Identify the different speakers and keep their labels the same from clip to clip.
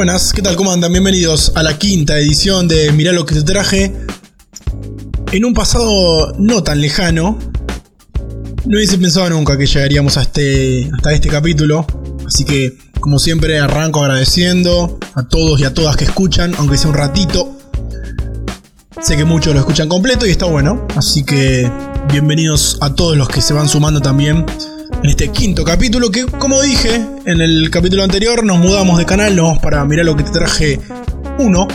Speaker 1: Buenas, ¿qué tal? ¿Cómo andan? Bienvenidos a la quinta edición de Mirá lo que te traje. En un pasado no tan lejano, no hubiese pensado nunca que llegaríamos a este, hasta este capítulo. Así que, como siempre, arranco agradeciendo a todos y a todas que escuchan, aunque sea un ratito. Sé que muchos lo escuchan completo y está bueno. Así que, bienvenidos a todos los que se van sumando también en este quinto capítulo que, como dije en el capítulo anterior, nos mudamos de canal, nos vamos para mirar lo que te traje uno,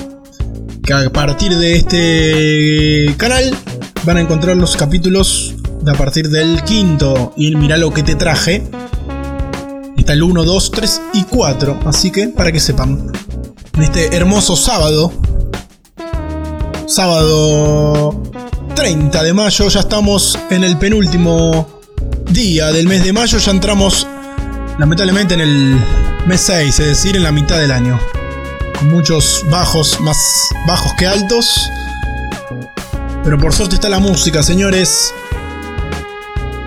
Speaker 1: que a partir de este canal van a encontrar los capítulos de a partir del quinto y mira lo que te traje. Está el 1, 2, 3 y 4, así que para que sepan, en este hermoso sábado, sábado 30 de mayo, ya estamos en el penúltimo día del mes de mayo ya entramos lamentablemente en el mes 6, es decir, en la mitad del año. Con muchos bajos, más bajos que altos. Pero por suerte está la música, señores.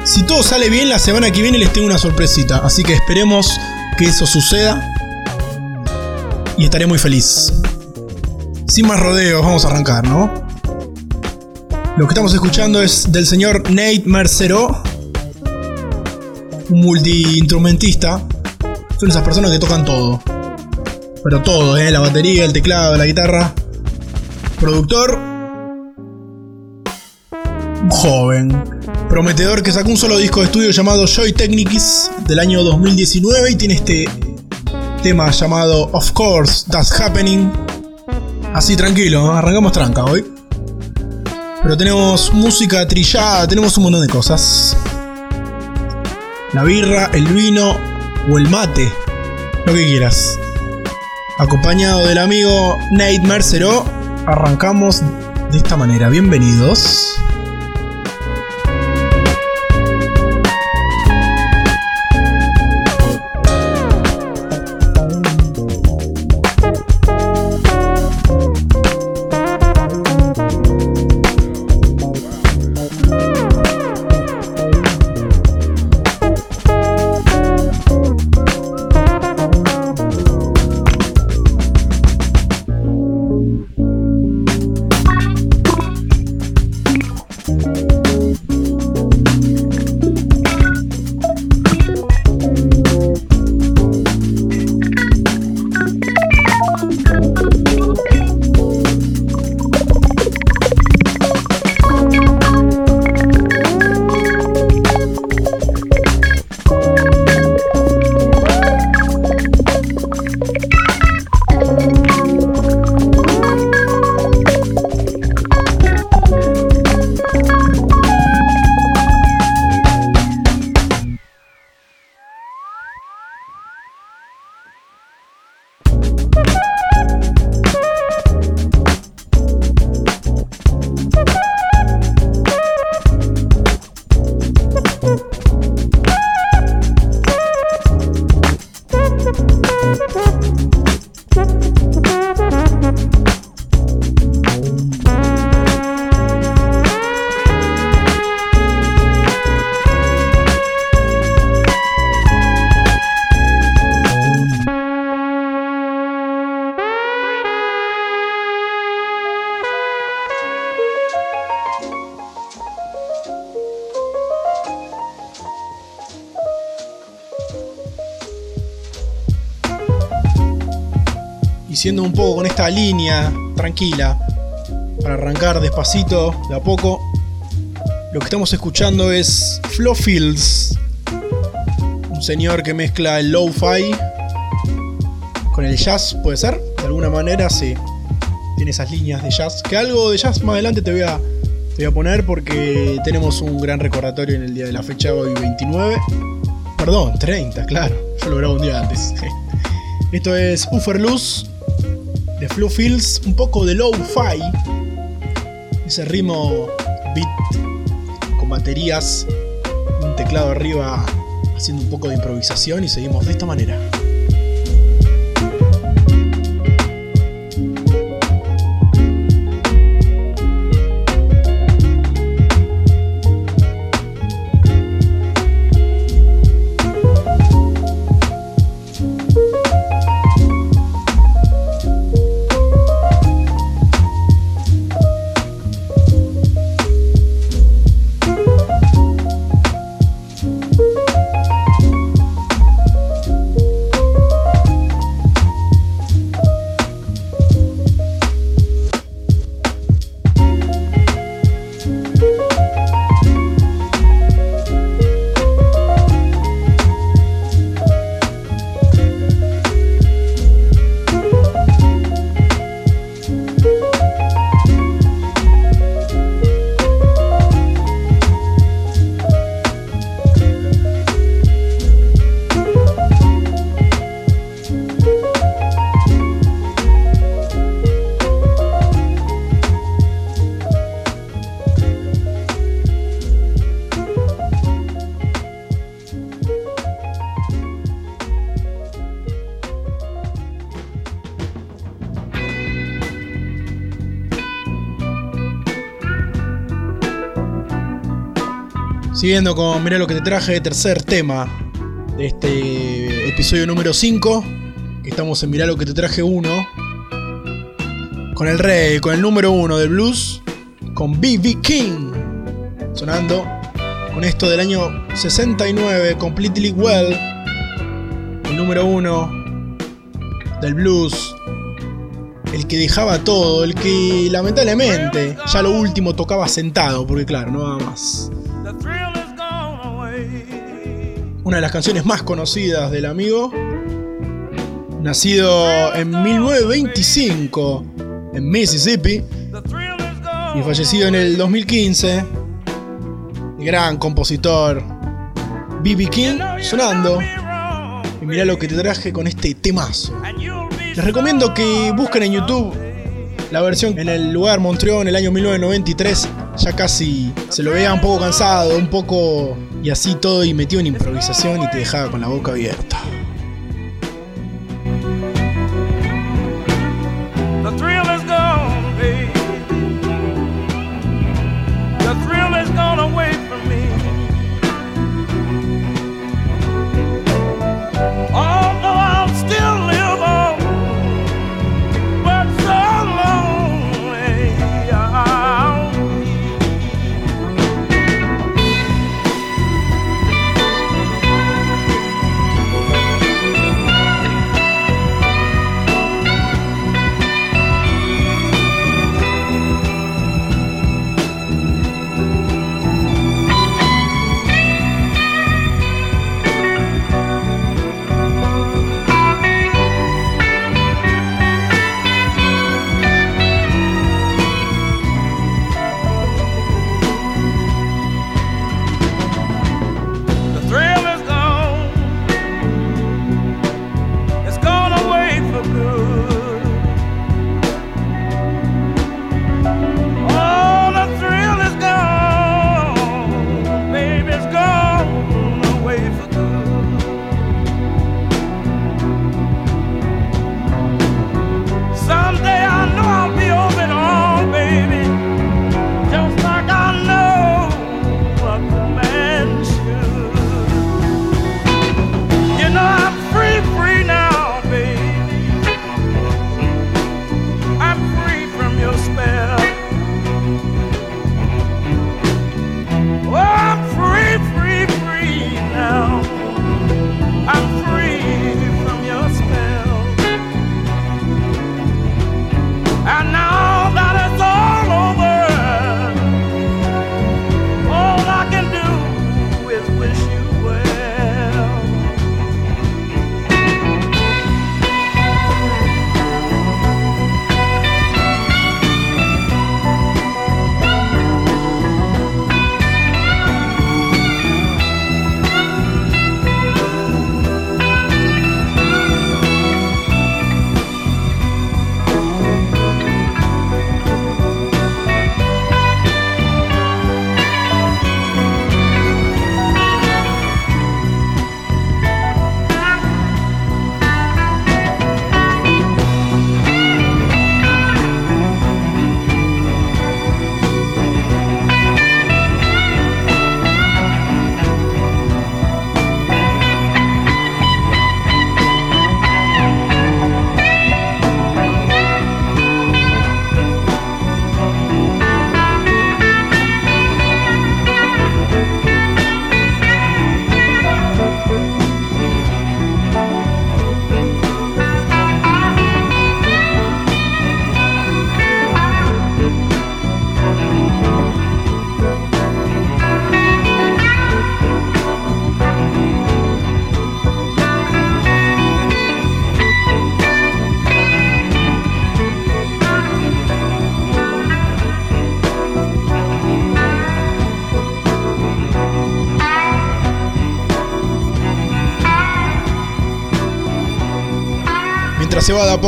Speaker 1: Si todo sale bien, la semana que viene les tengo una sorpresita. Así que esperemos que eso suceda. Y estaré muy feliz. Sin más rodeos, vamos a arrancar, ¿no? Lo que estamos escuchando es del señor Nate Mercero un multi-instrumentista, son esas personas que tocan todo. Pero todo, ¿eh? La batería, el teclado, la guitarra. Productor. Joven. Prometedor que sacó un solo disco de estudio llamado Joy Technics del año 2019 y tiene este tema llamado Of Course That's Happening. Así tranquilo, arrancamos tranca hoy. Pero tenemos música trillada, tenemos un montón de cosas la birra, el vino o el mate, lo que quieras. Acompañado del amigo Nate Mercero, arrancamos de esta manera. Bienvenidos. Siendo un poco con esta línea tranquila, para arrancar despacito, de a poco, lo que estamos escuchando es Flo Fields, un señor que mezcla el lo-fi con el jazz, ¿puede ser? De alguna manera, sí. Tiene esas líneas de jazz. Que algo de jazz más adelante te voy a, te voy a poner porque tenemos un gran recordatorio en el día de la fecha hoy 29. Perdón, 30, claro. Yo lo grabo un día antes. Esto es Uferluz de Flu Fields, un poco de low-fi, ese ritmo beat con baterías, un teclado arriba haciendo un poco de improvisación y seguimos de esta manera. Siguiendo con Mirá lo que te traje, tercer tema de este episodio número 5. Estamos en Mirá lo que te traje 1. Con el rey, con el número 1 del blues, con B.B. King. Sonando con esto del año 69, Completely Well. El número 1 del blues. El que dejaba todo, el que lamentablemente ya lo último tocaba sentado, porque claro, no va más una de las canciones más conocidas del amigo. Nacido en 1925 en Mississippi y fallecido en el 2015. El gran compositor B.B. King sonando. Y mirá lo que te traje con este temazo. Les recomiendo que busquen en YouTube la versión en el lugar Montreal en el año 1993 ya casi se lo veía un poco cansado, un poco y así todo y metió en improvisación y te dejaba con la boca abierta.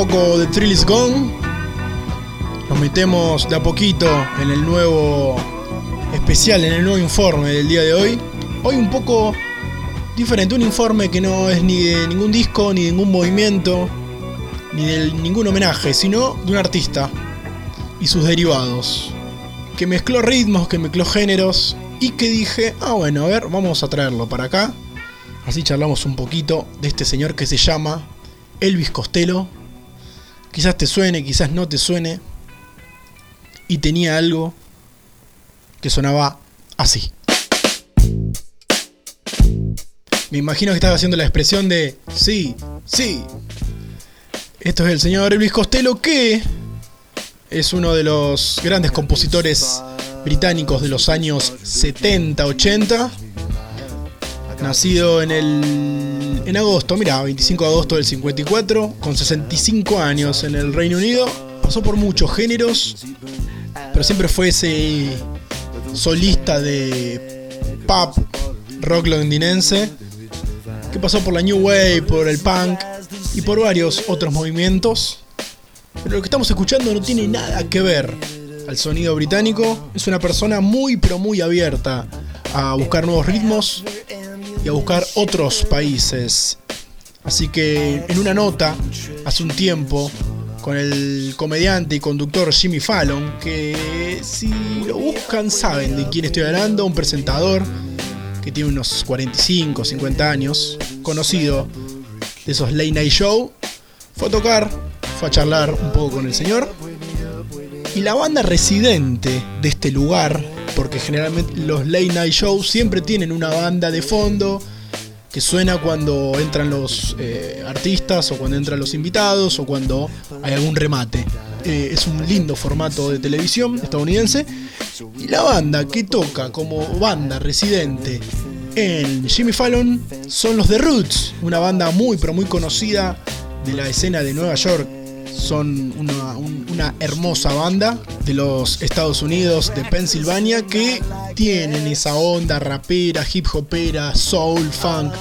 Speaker 1: Poco de Trill is Gone. Nos metemos de a poquito en el nuevo especial, en el nuevo informe del día de hoy. Hoy un poco diferente, un informe que no es ni de ningún disco, ni de ningún movimiento, ni de ningún homenaje, sino de un artista y sus derivados. Que mezcló ritmos, que mezcló géneros y que dije, ah bueno, a ver, vamos a traerlo para acá. Así charlamos un poquito de este señor que se llama Elvis Costello. Quizás te suene, quizás no te suene. Y tenía algo que sonaba así. Me imagino que estaba haciendo la expresión de sí, sí. Esto es el señor Elvis Costello que es uno de los grandes compositores británicos de los años 70-80. Nacido en el en agosto, mira, 25 de agosto del 54, con 65 años en el Reino Unido. Pasó por muchos géneros, pero siempre fue ese solista de pop rock londinense que pasó por la New Wave, por el punk y por varios otros movimientos. Pero lo que estamos escuchando no tiene nada que ver al sonido británico. Es una persona muy pero muy abierta a buscar nuevos ritmos y a buscar otros países. Así que en una nota, hace un tiempo, con el comediante y conductor Jimmy Fallon, que si lo buscan saben de quién estoy hablando, un presentador que tiene unos 45, 50 años, conocido de esos late night show, fue a tocar, fue a charlar un poco con el señor. Y la banda residente de este lugar, porque generalmente los late night shows siempre tienen una banda de fondo que suena cuando entran los eh, artistas o cuando entran los invitados o cuando hay algún remate. Eh, es un lindo formato de televisión estadounidense. Y la banda que toca como banda residente en Jimmy Fallon son los The Roots, una banda muy pero muy conocida de la escena de Nueva York. Son una, hermosa banda de los Estados Unidos, de Pensilvania, que tienen esa onda rapera, hip hopera, soul, funk,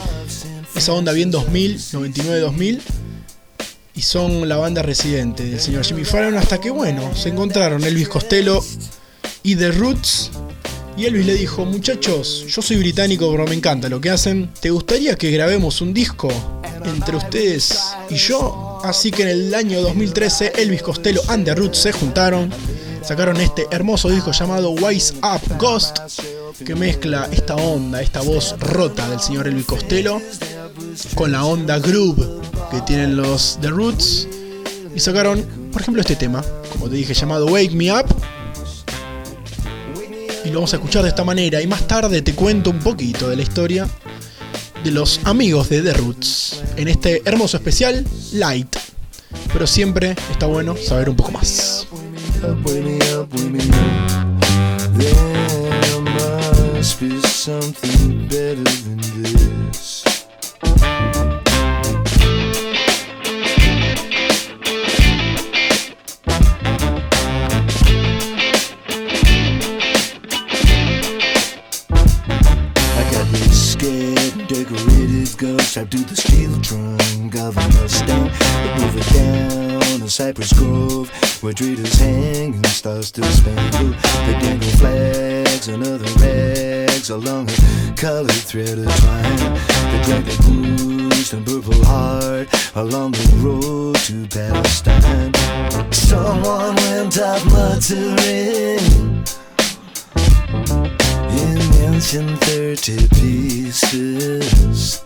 Speaker 1: esa onda bien 2000, 99-2000 y son la banda residente del señor Jimmy Fallon hasta que bueno, se encontraron Elvis Costello y The Roots y Elvis le dijo, muchachos, yo soy británico pero me encanta lo que hacen, ¿te gustaría que grabemos un disco entre ustedes y yo? Así que en el año 2013 Elvis Costello and The Roots se juntaron, sacaron este hermoso disco llamado Wise Up Ghost que mezcla esta onda, esta voz rota del señor Elvis Costello con la onda groove que tienen los The Roots. Y sacaron, por ejemplo, este tema, como te dije, llamado Wake Me Up. Y lo vamos a escuchar de esta manera. Y más tarde te cuento un poquito de la historia de los amigos de The Roots en este hermoso especial Light. Pero siempre está bueno saber un poco más. To the steel trunk of a Mustang. They move it down a Cypress Grove, where traders hang and stars still spangle. They dangle flags and other rags along a colored thread of twine. They drag the bruised and purple heart along the road to Palestine. Someone went out muttering in ancient thirty pieces.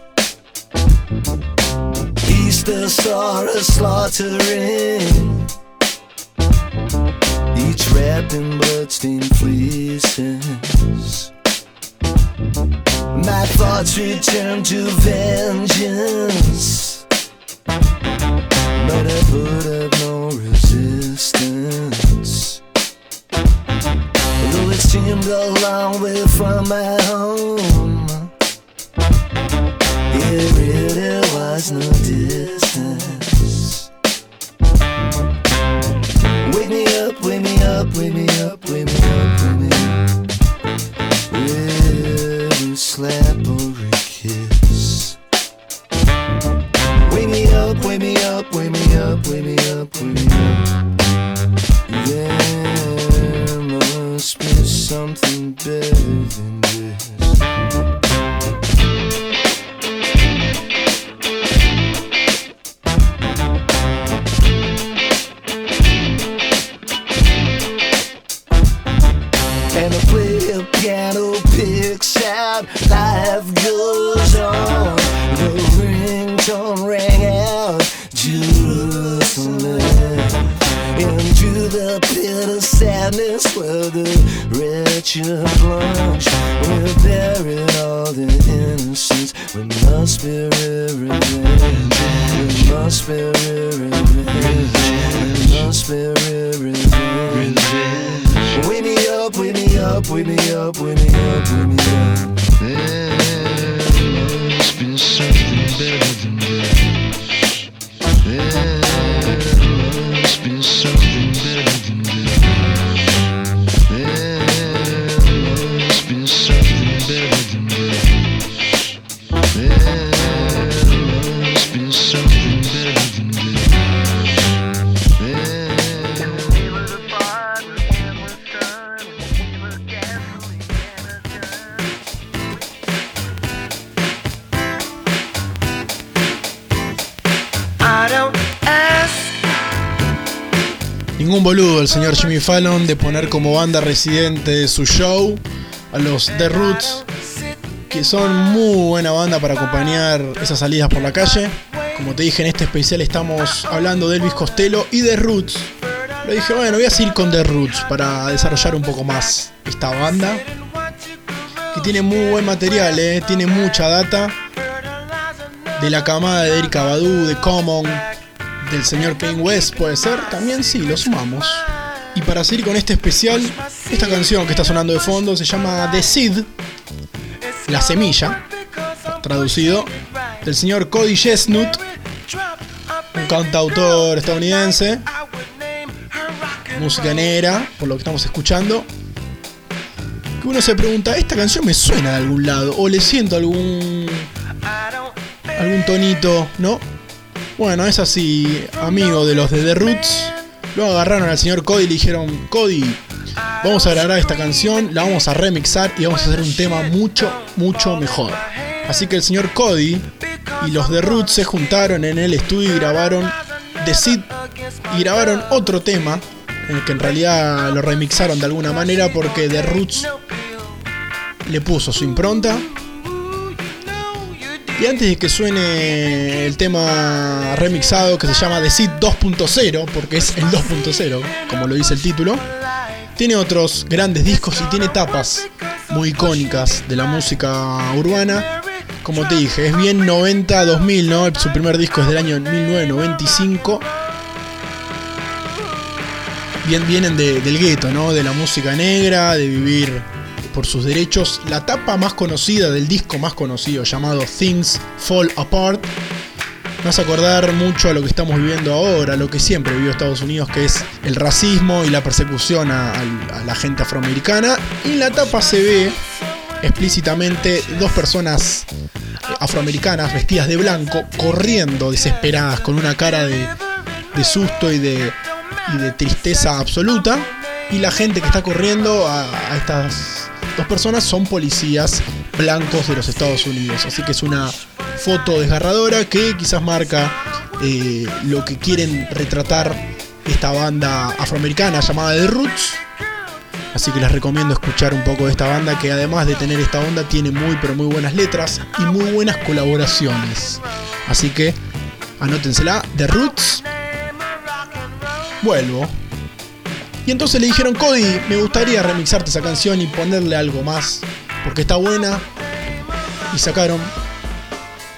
Speaker 1: Easter saw us slaughtering, each wrapped in bloodstained fleeces. My thoughts return to vengeance, but I put up no resistance. Though it seemed a long way from my home. Must be el señor Jimmy Fallon de poner como banda residente de su show a los The Roots, que son muy buena banda para acompañar esas salidas por la calle. Como te dije en este especial estamos hablando de Elvis Costello y The Roots. Pero dije, bueno, voy a seguir con The Roots para desarrollar un poco más esta banda. Que tiene muy buen material, eh, tiene mucha data. De la camada de Erika Badu, de Common, del señor Kane West, puede ser. También sí, lo sumamos. Y para seguir con este especial, esta canción que está sonando de fondo se llama The Seed, la semilla, traducido, del señor Cody Chestnut, un cantautor estadounidense, música negra, por lo que estamos escuchando. Que uno se pregunta, esta canción me suena de algún lado, o le siento algún algún tonito, ¿no? Bueno, es así, amigo de los de The Roots. Lo agarraron al señor Cody y le dijeron, Cody, vamos a grabar esta canción, la vamos a remixar y vamos a hacer un tema mucho, mucho mejor. Así que el señor Cody y los de Roots se juntaron en el estudio y grabaron The Seed y grabaron otro tema, en el que en realidad lo remixaron de alguna manera porque The Roots le puso su impronta y antes de que suene el tema remixado que se llama The Seed 2.0, porque es el 2.0, como lo dice el título, tiene otros grandes discos y tiene tapas muy icónicas de la música urbana. Como te dije, es bien 90-2000, ¿no? Su primer disco es del año 1995. Bien, vienen de- del gueto, ¿no? De la música negra, de vivir por sus derechos. La tapa más conocida del disco más conocido, llamado Things Fall Apart, me hace acordar mucho a lo que estamos viviendo ahora, lo que siempre vivió Estados Unidos, que es el racismo y la persecución a, la gente afroamericana. Y en la tapa se ve explícitamente dos personas afroamericanas vestidas de blanco corriendo desesperadas con una cara de, susto y de, tristeza absoluta. Y la gente que está corriendo a estas dos personas son policías blancos de los Estados Unidos. Así que es una foto desgarradora que quizás marca eh, lo que quieren retratar esta banda afroamericana llamada The Roots. Así que les recomiendo escuchar un poco de esta banda que además de tener esta onda tiene muy pero muy buenas letras y muy buenas colaboraciones. Así que anótensela, The Roots. Vuelvo. Y entonces le dijeron, Cody, me gustaría remixarte esa canción y ponerle algo más, porque está buena. Y sacaron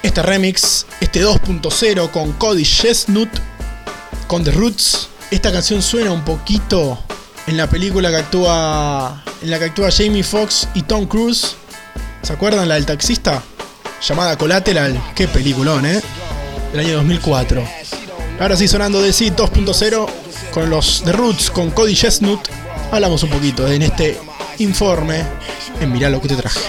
Speaker 1: este remix, este 2.0 con Cody Chestnut, con The Roots. Esta canción suena un poquito en la película que actúa, en la que actúa Jamie Foxx y Tom Cruise. ¿Se acuerdan la del taxista? Llamada Collateral. Qué peliculón, ¿eh? Del año 2004. Ahora sí, sonando de sí 2.0 con los The Roots, con Cody Chestnut. Hablamos un poquito en este informe Mirá lo que te traje.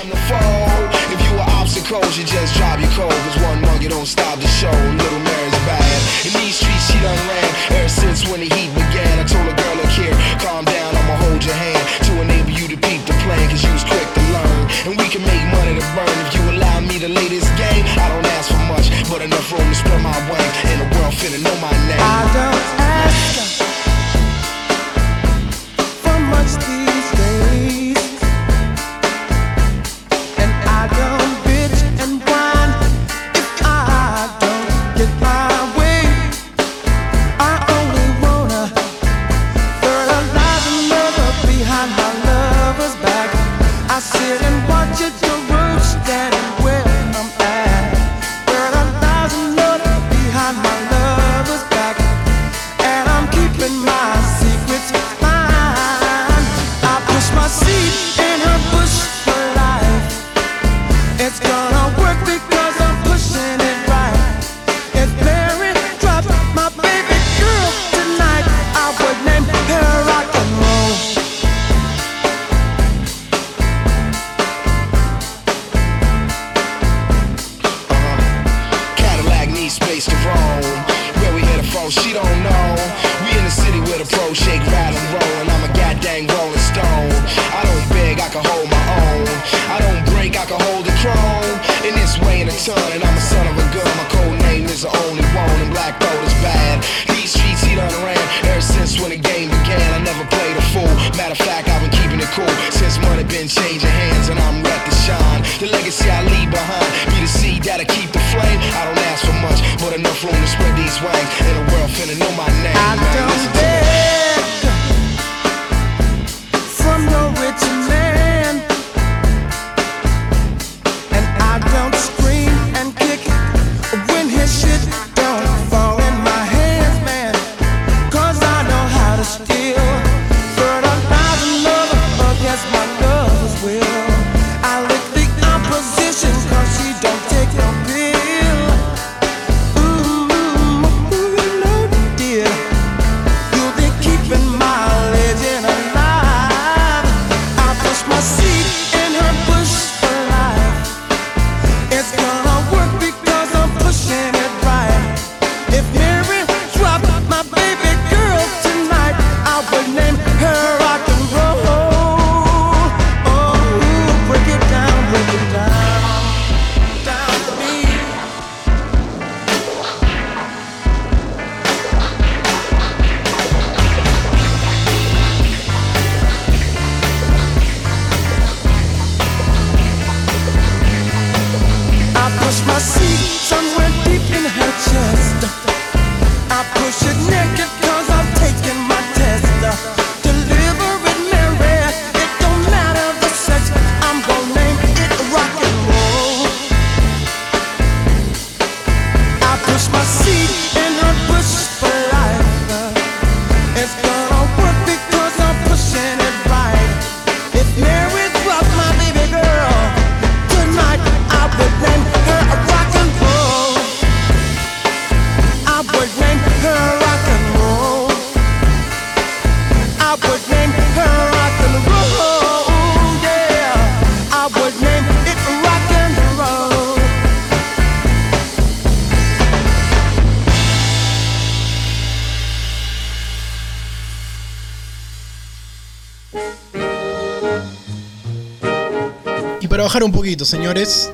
Speaker 1: un poquito, señores.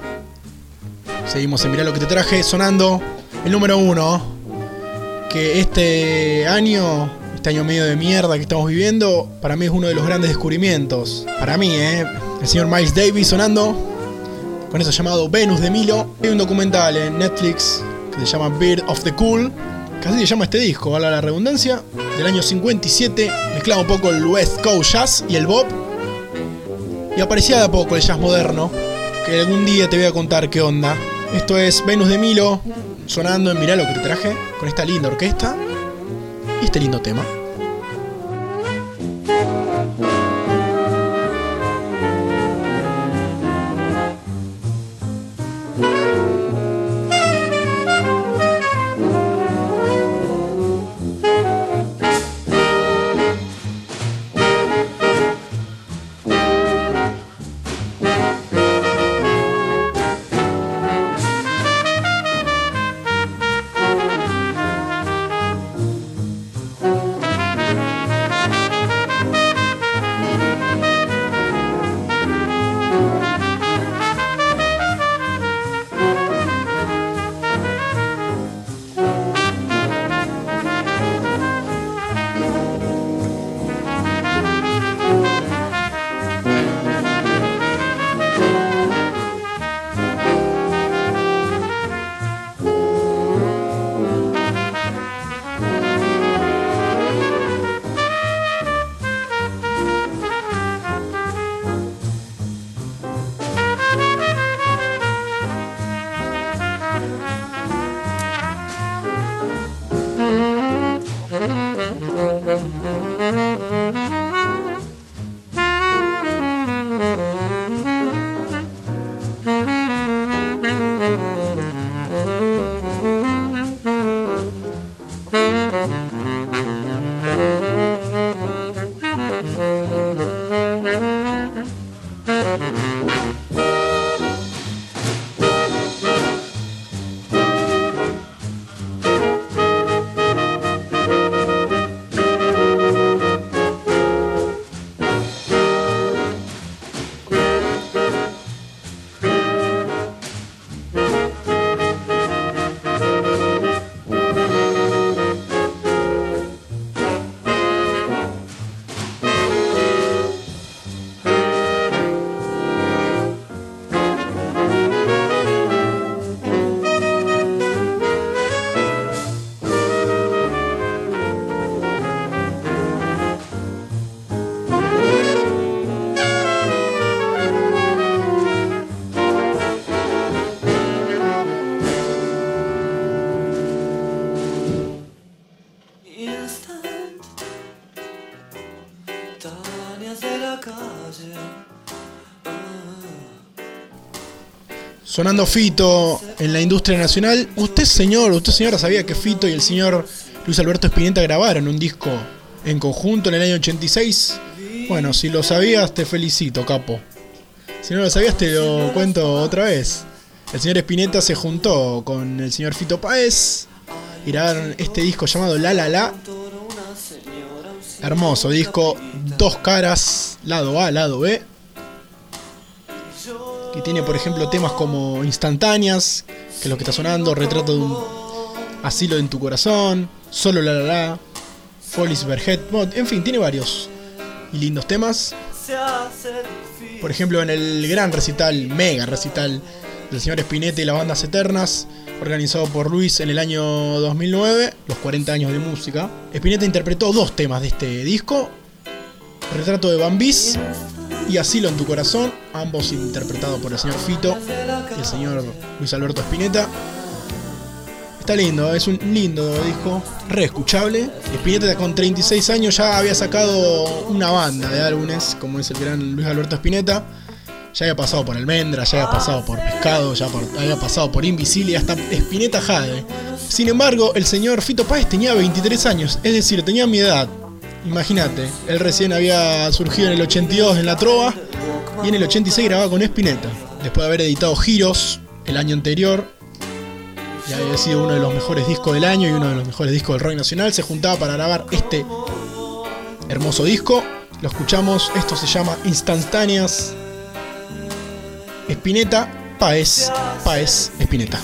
Speaker 1: Seguimos en Mirá lo que te traje, sonando el número uno. Que este año, este año medio de mierda que estamos viviendo, para mí es uno de los grandes descubrimientos. Para mí, ¿eh? El señor Miles Davis sonando con eso llamado Venus de Milo. Hay un documental en Netflix que se llama Beard of the Cool. Casi se llama este disco, valga la redundancia, del año 57. Mezclaba un poco el West Coast Jazz y el Bob y aparecía de a poco el jazz moderno, que algún día te voy a contar qué onda. Esto es Venus de Milo, sonando en Mirá lo que te traje, con esta linda orquesta y este lindo tema.
Speaker 2: Sonando Fito en la industria nacional. Usted, señor, usted, señora, sabía que Fito y el señor Luis Alberto Spinetta grabaron un disco en conjunto en el año 86. Bueno, si lo sabías, te felicito, capo. Si no lo sabías, te lo cuento otra vez. El señor Spinetta se juntó con el señor Fito Páez y grabaron este disco llamado La La La. Hermoso disco, dos caras, lado A, lado B. Que tiene, por ejemplo, temas como Instantáneas, que es lo que está sonando, Retrato de un Asilo en tu corazón, Solo La La La, Follies Verhead, en fin, tiene varios y lindos temas. Por ejemplo, en el gran recital, mega recital del señor Spinetta y las bandas eternas, organizado por Luis en el año 2009, los 40 años de música. Spinetta interpretó dos temas de este disco, Retrato de Bambis y Asilo en tu corazón, ambos interpretados por el señor Fito y el señor Luis Alberto Spinetta. Está lindo, es un lindo disco, re escuchable. Spinetta con 36 años ya había sacado una banda de álbumes, como es el gran Luis Alberto Spinetta. Ya había pasado por Almendra, ya había pasado por Pescado, ya había pasado por Invisible hasta Spinetta Jade. Sin embargo, el señor Fito Páez tenía 23 años, es decir, tenía mi edad. Imagínate, él recién había surgido en el 82 en La Trova y en el 86 grababa con Spinetta. Después de haber editado Giros el año anterior, y había sido uno de los mejores discos del año y uno de los mejores discos del rock nacional, se juntaba para grabar este hermoso disco. Lo escuchamos, esto se llama Instantáneas. Spinetta, Paez, Paez, Spinetta.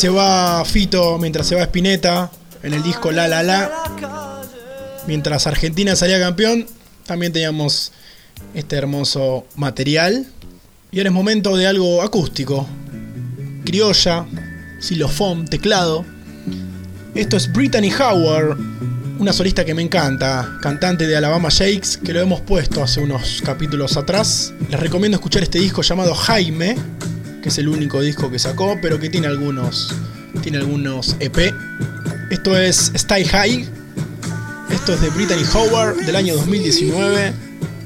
Speaker 1: Se va
Speaker 2: Fito, mientras se va Spinetta,
Speaker 1: en el disco La La La. Mientras Argentina salía campeón, también teníamos este hermoso material. Y ahora es momento de algo acústico. Criolla, xilofón, teclado. Esto es Brittany Howard, una solista que me encanta, cantante de Alabama Shakes, que lo hemos puesto hace unos capítulos atrás. Les recomiendo escuchar este disco llamado Jaime, que es el único disco que sacó, pero que tiene algunos, tiene algunos EP. Esto es Stay High. Esto es de Brittany Howard del año 2019.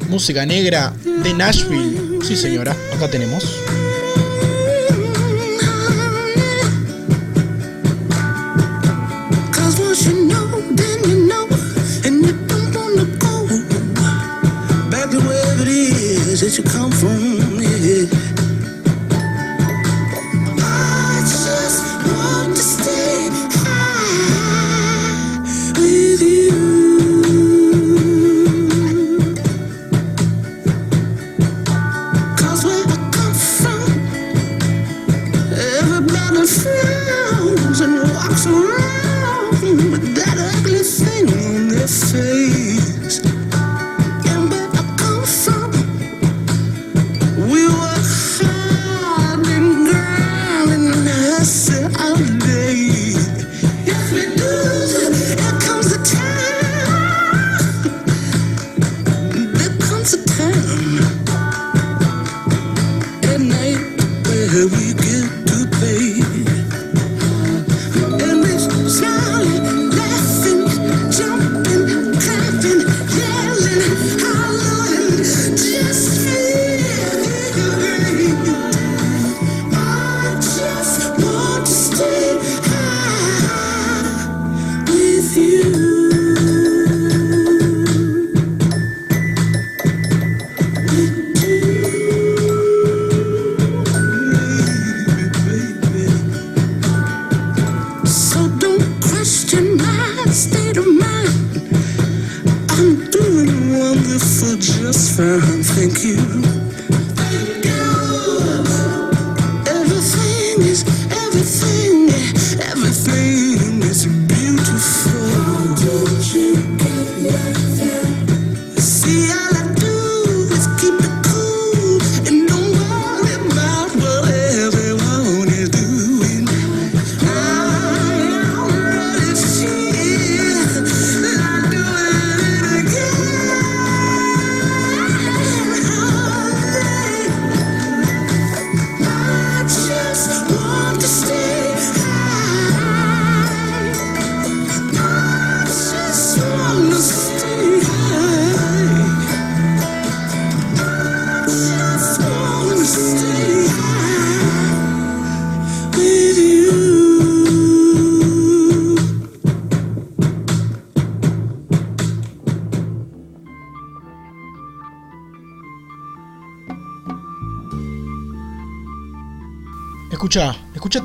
Speaker 1: Música negra de Nashville. Sí, señora, acá tenemos.
Speaker 3: Once you know,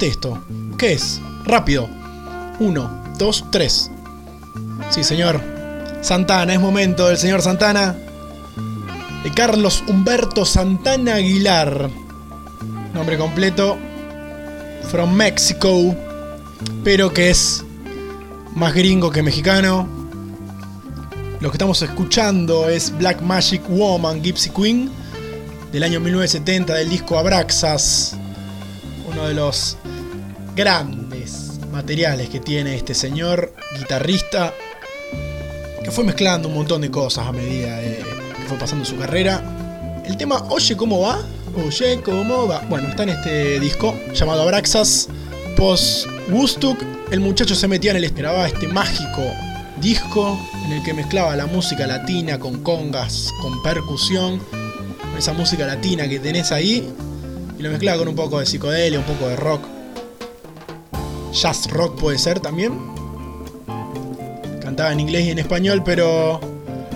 Speaker 1: Esto. ¿Qué es? Rápido. Uno, dos, tres. Sí, señor. Santana, es momento del señor Santana. De Carlos Humberto Santana Aguilar. Nombre completo. From Mexico. Pero que es más gringo que mexicano. Lo que estamos escuchando es Black Magic Woman Gypsy Queen del año 1970 del disco Abraxas uno de los grandes materiales que tiene este señor guitarrista que fue mezclando un montón de cosas a medida de que fue pasando su carrera. El tema Oye cómo va, Oye cómo va, bueno, está en este disco llamado Abraxas. Post Woodstock, el muchacho se metía en el esperaba este mágico disco en el que mezclaba la música latina con congas, con percusión, esa música latina que tenés ahí y lo mezclaba con un poco de psicodelia, un poco de rock. Jazz rock puede ser también. Cantaba en inglés y en español, pero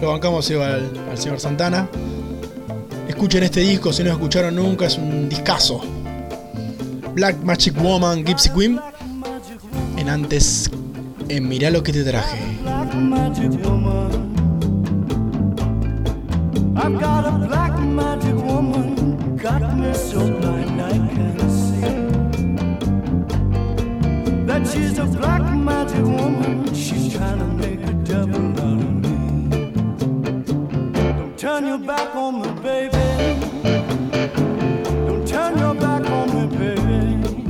Speaker 1: lo bancamos al, señor Santana. Escuchen este disco si no lo escucharon nunca, es un discazo. Black Magic Woman Gypsy Queen. En antes, en Mirá lo que te traje.
Speaker 4: I've got a black magic woman, That she's a black magic woman. She's trying to make a devil out of me. Don't turn your back on me, baby. Don't turn your back on me, baby.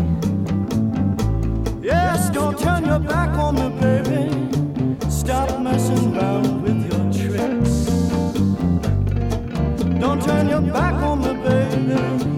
Speaker 4: Yes, don't turn your back on me, baby. Stop messing around with your tricks. Don't turn your back on me, baby.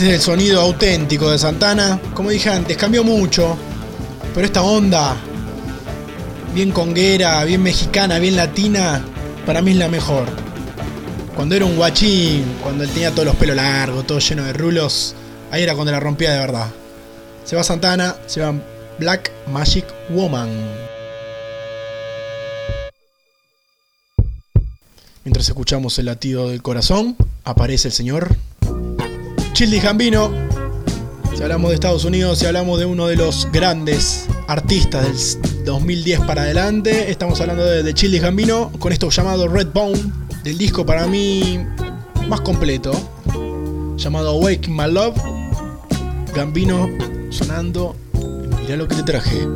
Speaker 1: Este es el sonido auténtico de Santana. Como dije antes, cambió mucho. Pero esta onda, bien conguera, bien mexicana, bien latina, para mí es la mejor. Cuando era un guachín, cuando él tenía todos los pelos largos, todo lleno de rulos, ahí era cuando la rompía de verdad. Se va Santana, se va Black Magic Woman. Mientras escuchamos el latido del corazón, aparece el señor Childi Gambino. Si hablamos de Estados Unidos, si hablamos de uno de los grandes artistas del 2010 para adelante, estamos hablando de, de Gambino con esto llamado Red Bone, del disco para mí más completo, llamado Wake My Love. Gambino sonando. Mirá lo que te traje.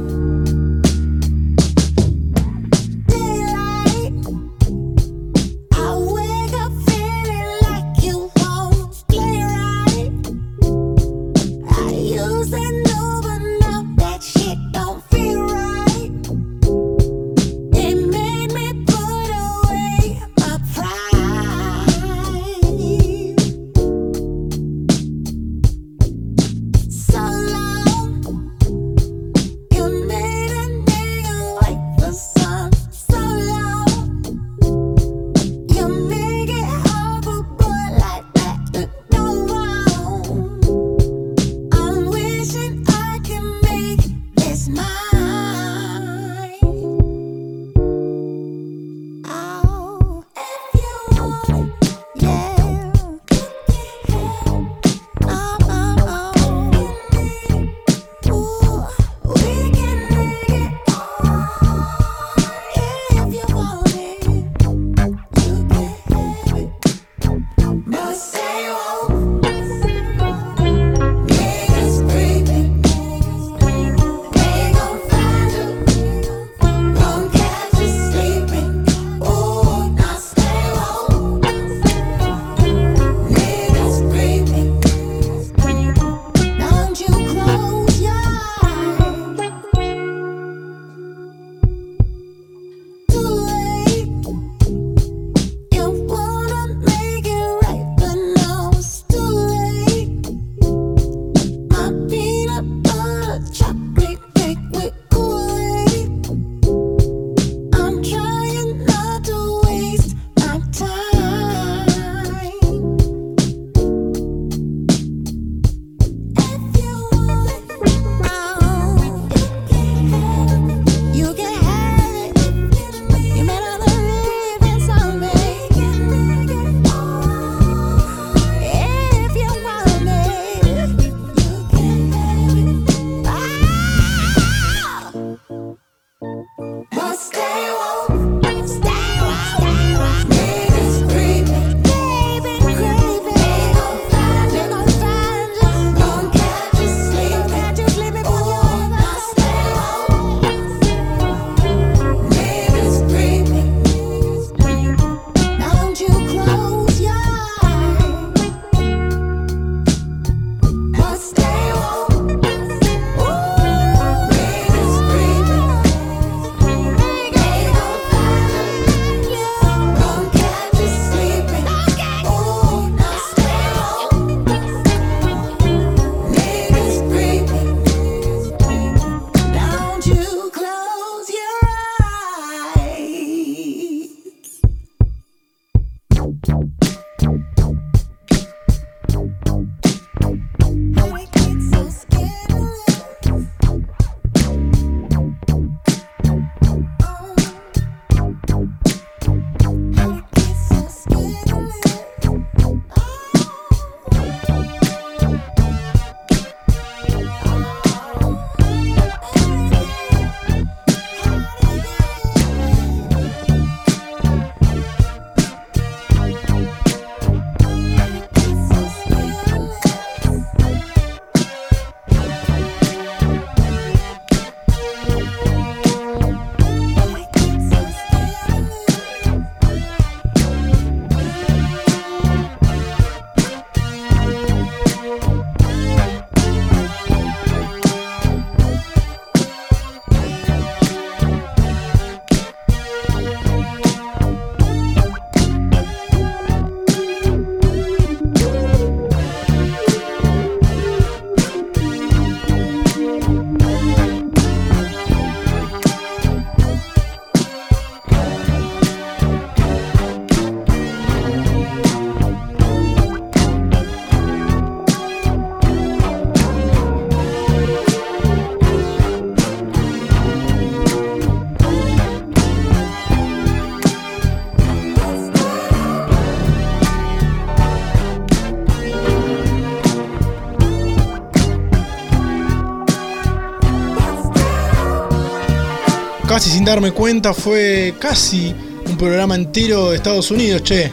Speaker 1: Darme cuenta, fue casi un programa entero de Estados Unidos, che.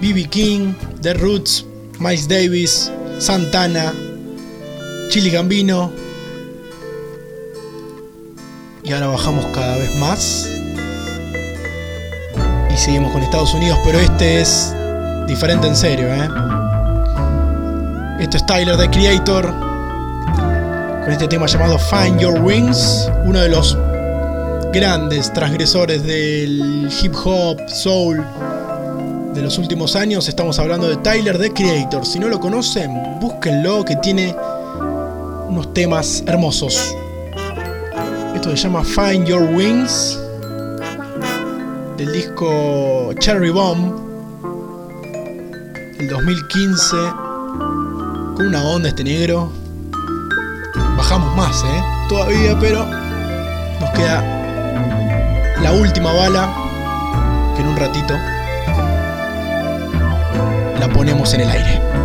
Speaker 1: B.B. King, The Roots, Miles Davis, Santana, Chili Gambino. Y ahora bajamos cada vez más. Y seguimos con Estados Unidos, pero este es diferente en serio, ¿eh? Esto es Tyler, the Creator, con este tema llamado Find Your Wings, uno de los grandes transgresores del hip hop, soul de los últimos años. Estamos hablando de Tyler, the Creator. Si no lo conocen, búsquenlo, que tiene unos temas hermosos. Esto se llama Find Your Wings, del disco Cherry Bomb, el 2015 con una onda este negro. Bajamos más, ¿eh? Todavía, pero nos queda la última bala que en un ratito la ponemos en el aire.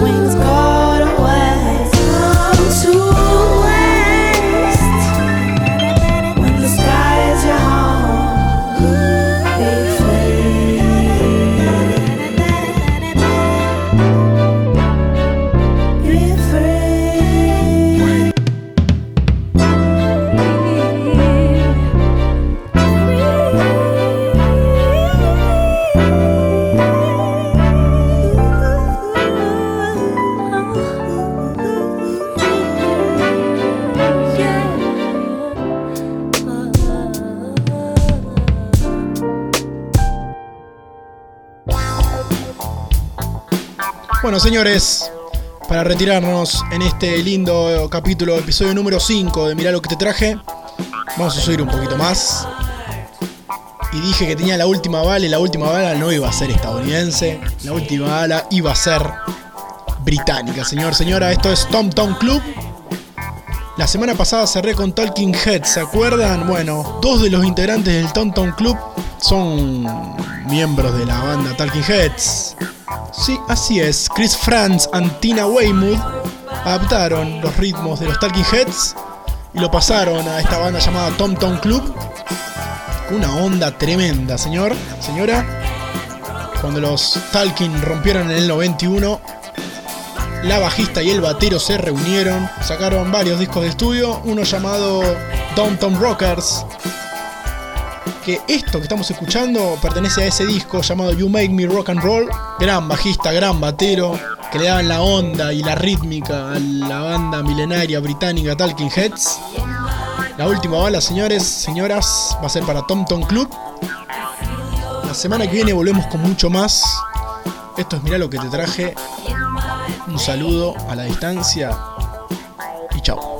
Speaker 5: There,
Speaker 1: Bueno, señores, para retirarnos en este lindo capítulo, episodio número 5 de Mirá lo que te traje, vamos a subir un poquito más. Y dije que tenía la última bala y la última bala no iba a ser estadounidense, la última bala iba a ser británica, señor, señora. Esto es Tom Tom Club. La semana pasada cerré con Talking Heads, ¿se acuerdan? Bueno, dos de los integrantes del Tom Tom Club son miembros de la banda Talking Heads. Sí, así es. Chris Franz y Tina Weymouth adaptaron los ritmos de los Talking Heads y lo pasaron a esta banda llamada Tom Tom Club. Una onda tremenda, señor, señora. Cuando los Talking rompieron en el 91, la bajista y el batero se reunieron, sacaron varios discos de estudio, uno llamado Tom Rockers, que esto que estamos escuchando pertenece a ese disco llamado You Make Me Rock and Roll. Gran bajista, gran batero, que le daban la onda y la rítmica a la banda milenaria británica Talking Heads. La última bala, señores, señoras, va a ser para Tom Tom Club. La semana que viene volvemos con mucho más. Esto es Mirá lo que te traje. Un saludo a la distancia y chao.